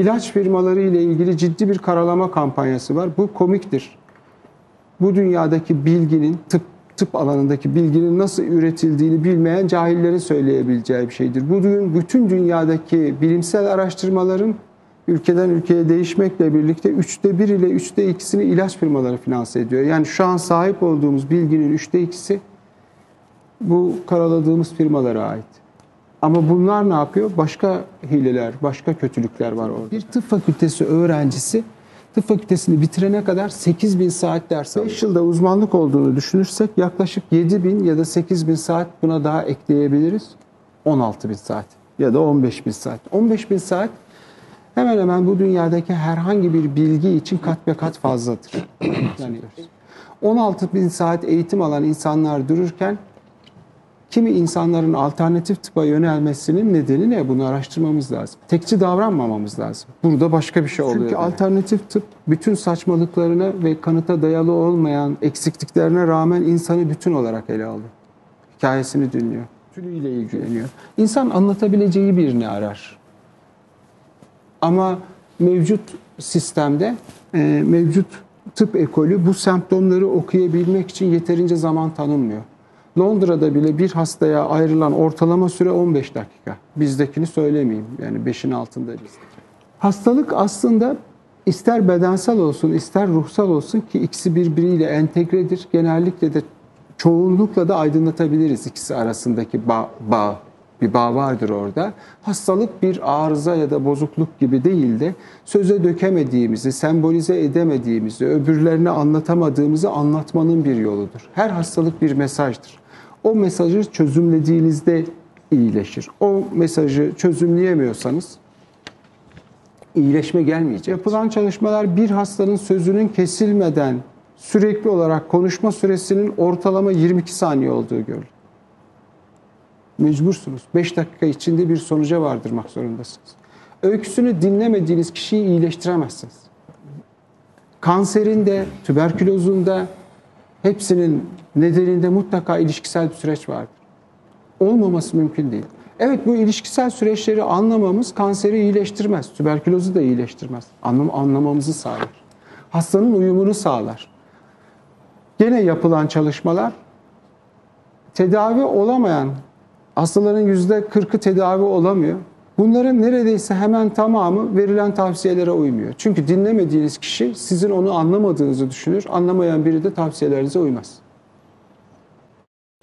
ilaç firmaları ile ilgili ciddi bir karalama kampanyası var. Bu komiktir. Bu dünyadaki bilginin tıp tıp alanındaki bilginin nasıl üretildiğini bilmeyen cahillerin söyleyebileceği bir şeydir. Bugün bütün dünyadaki bilimsel araştırmaların ülkeden ülkeye değişmekle birlikte üçte bir ile üçte ikisini ilaç firmaları finanse ediyor. Yani şu an sahip olduğumuz bilginin üçte ikisi bu karaladığımız firmalara ait. Ama bunlar ne yapıyor? Başka hileler, başka kötülükler var orada. Bir tıp fakültesi öğrencisi tıp fakültesini bitirene kadar 8 bin saat ders alıyor. 5 yılda uzmanlık olduğunu düşünürsek yaklaşık 7 bin ya da 8 bin saat buna daha ekleyebiliriz. 16 bin saat ya da 15 bin saat. 15 bin saat hemen hemen bu dünyadaki herhangi bir bilgi için kat be kat fazladır. Yani 16 bin saat eğitim alan insanlar dururken kimi insanların alternatif tıpa yönelmesinin nedeni ne? Bunu araştırmamız lazım. Tekçi davranmamamız lazım. Burada başka bir şey oluyor. Çünkü alternatif tıp bütün saçmalıklarına ve kanıta dayalı olmayan eksikliklerine rağmen insanı bütün olarak ele alıyor. Hikayesini dinliyor. Bütünüyle ilgileniyor. İnsan anlatabileceği birini arar. Ama mevcut sistemde, e, mevcut tıp ekolü bu semptomları okuyabilmek için yeterince zaman tanınmıyor. Londra'da bile bir hastaya ayrılan ortalama süre 15 dakika. Bizdekini söylemeyeyim. Yani 5'in altında bizde. Hastalık aslında ister bedensel olsun ister ruhsal olsun ki ikisi birbiriyle entegredir. Genellikle de çoğunlukla da aydınlatabiliriz ikisi arasındaki bağ, bağ. Bir bağ vardır orada. Hastalık bir arıza ya da bozukluk gibi değil de söze dökemediğimizi, sembolize edemediğimizi, öbürlerine anlatamadığımızı anlatmanın bir yoludur. Her hastalık bir mesajdır. O mesajı çözümlediğinizde iyileşir. O mesajı çözümleyemiyorsanız iyileşme gelmeyecek. Yapılan çalışmalar bir hastanın sözünün kesilmeden sürekli olarak konuşma süresinin ortalama 22 saniye olduğu görülüyor. Mecbursunuz. 5 dakika içinde bir sonuca vardırmak zorundasınız. Öyküsünü dinlemediğiniz kişiyi iyileştiremezsiniz. Kanserinde, tüberkülozunda, hepsinin nedeninde mutlaka ilişkisel bir süreç vardır. Olmaması mümkün değil. Evet bu ilişkisel süreçleri anlamamız kanseri iyileştirmez. Tüberkülozu da iyileştirmez. Anlam anlamamızı sağlar. Hastanın uyumunu sağlar. Gene yapılan çalışmalar tedavi olamayan hastaların yüzde 40'ı tedavi olamıyor. Bunların neredeyse hemen tamamı verilen tavsiyelere uymuyor. Çünkü dinlemediğiniz kişi sizin onu anlamadığınızı düşünür. Anlamayan biri de tavsiyelerinize uymaz.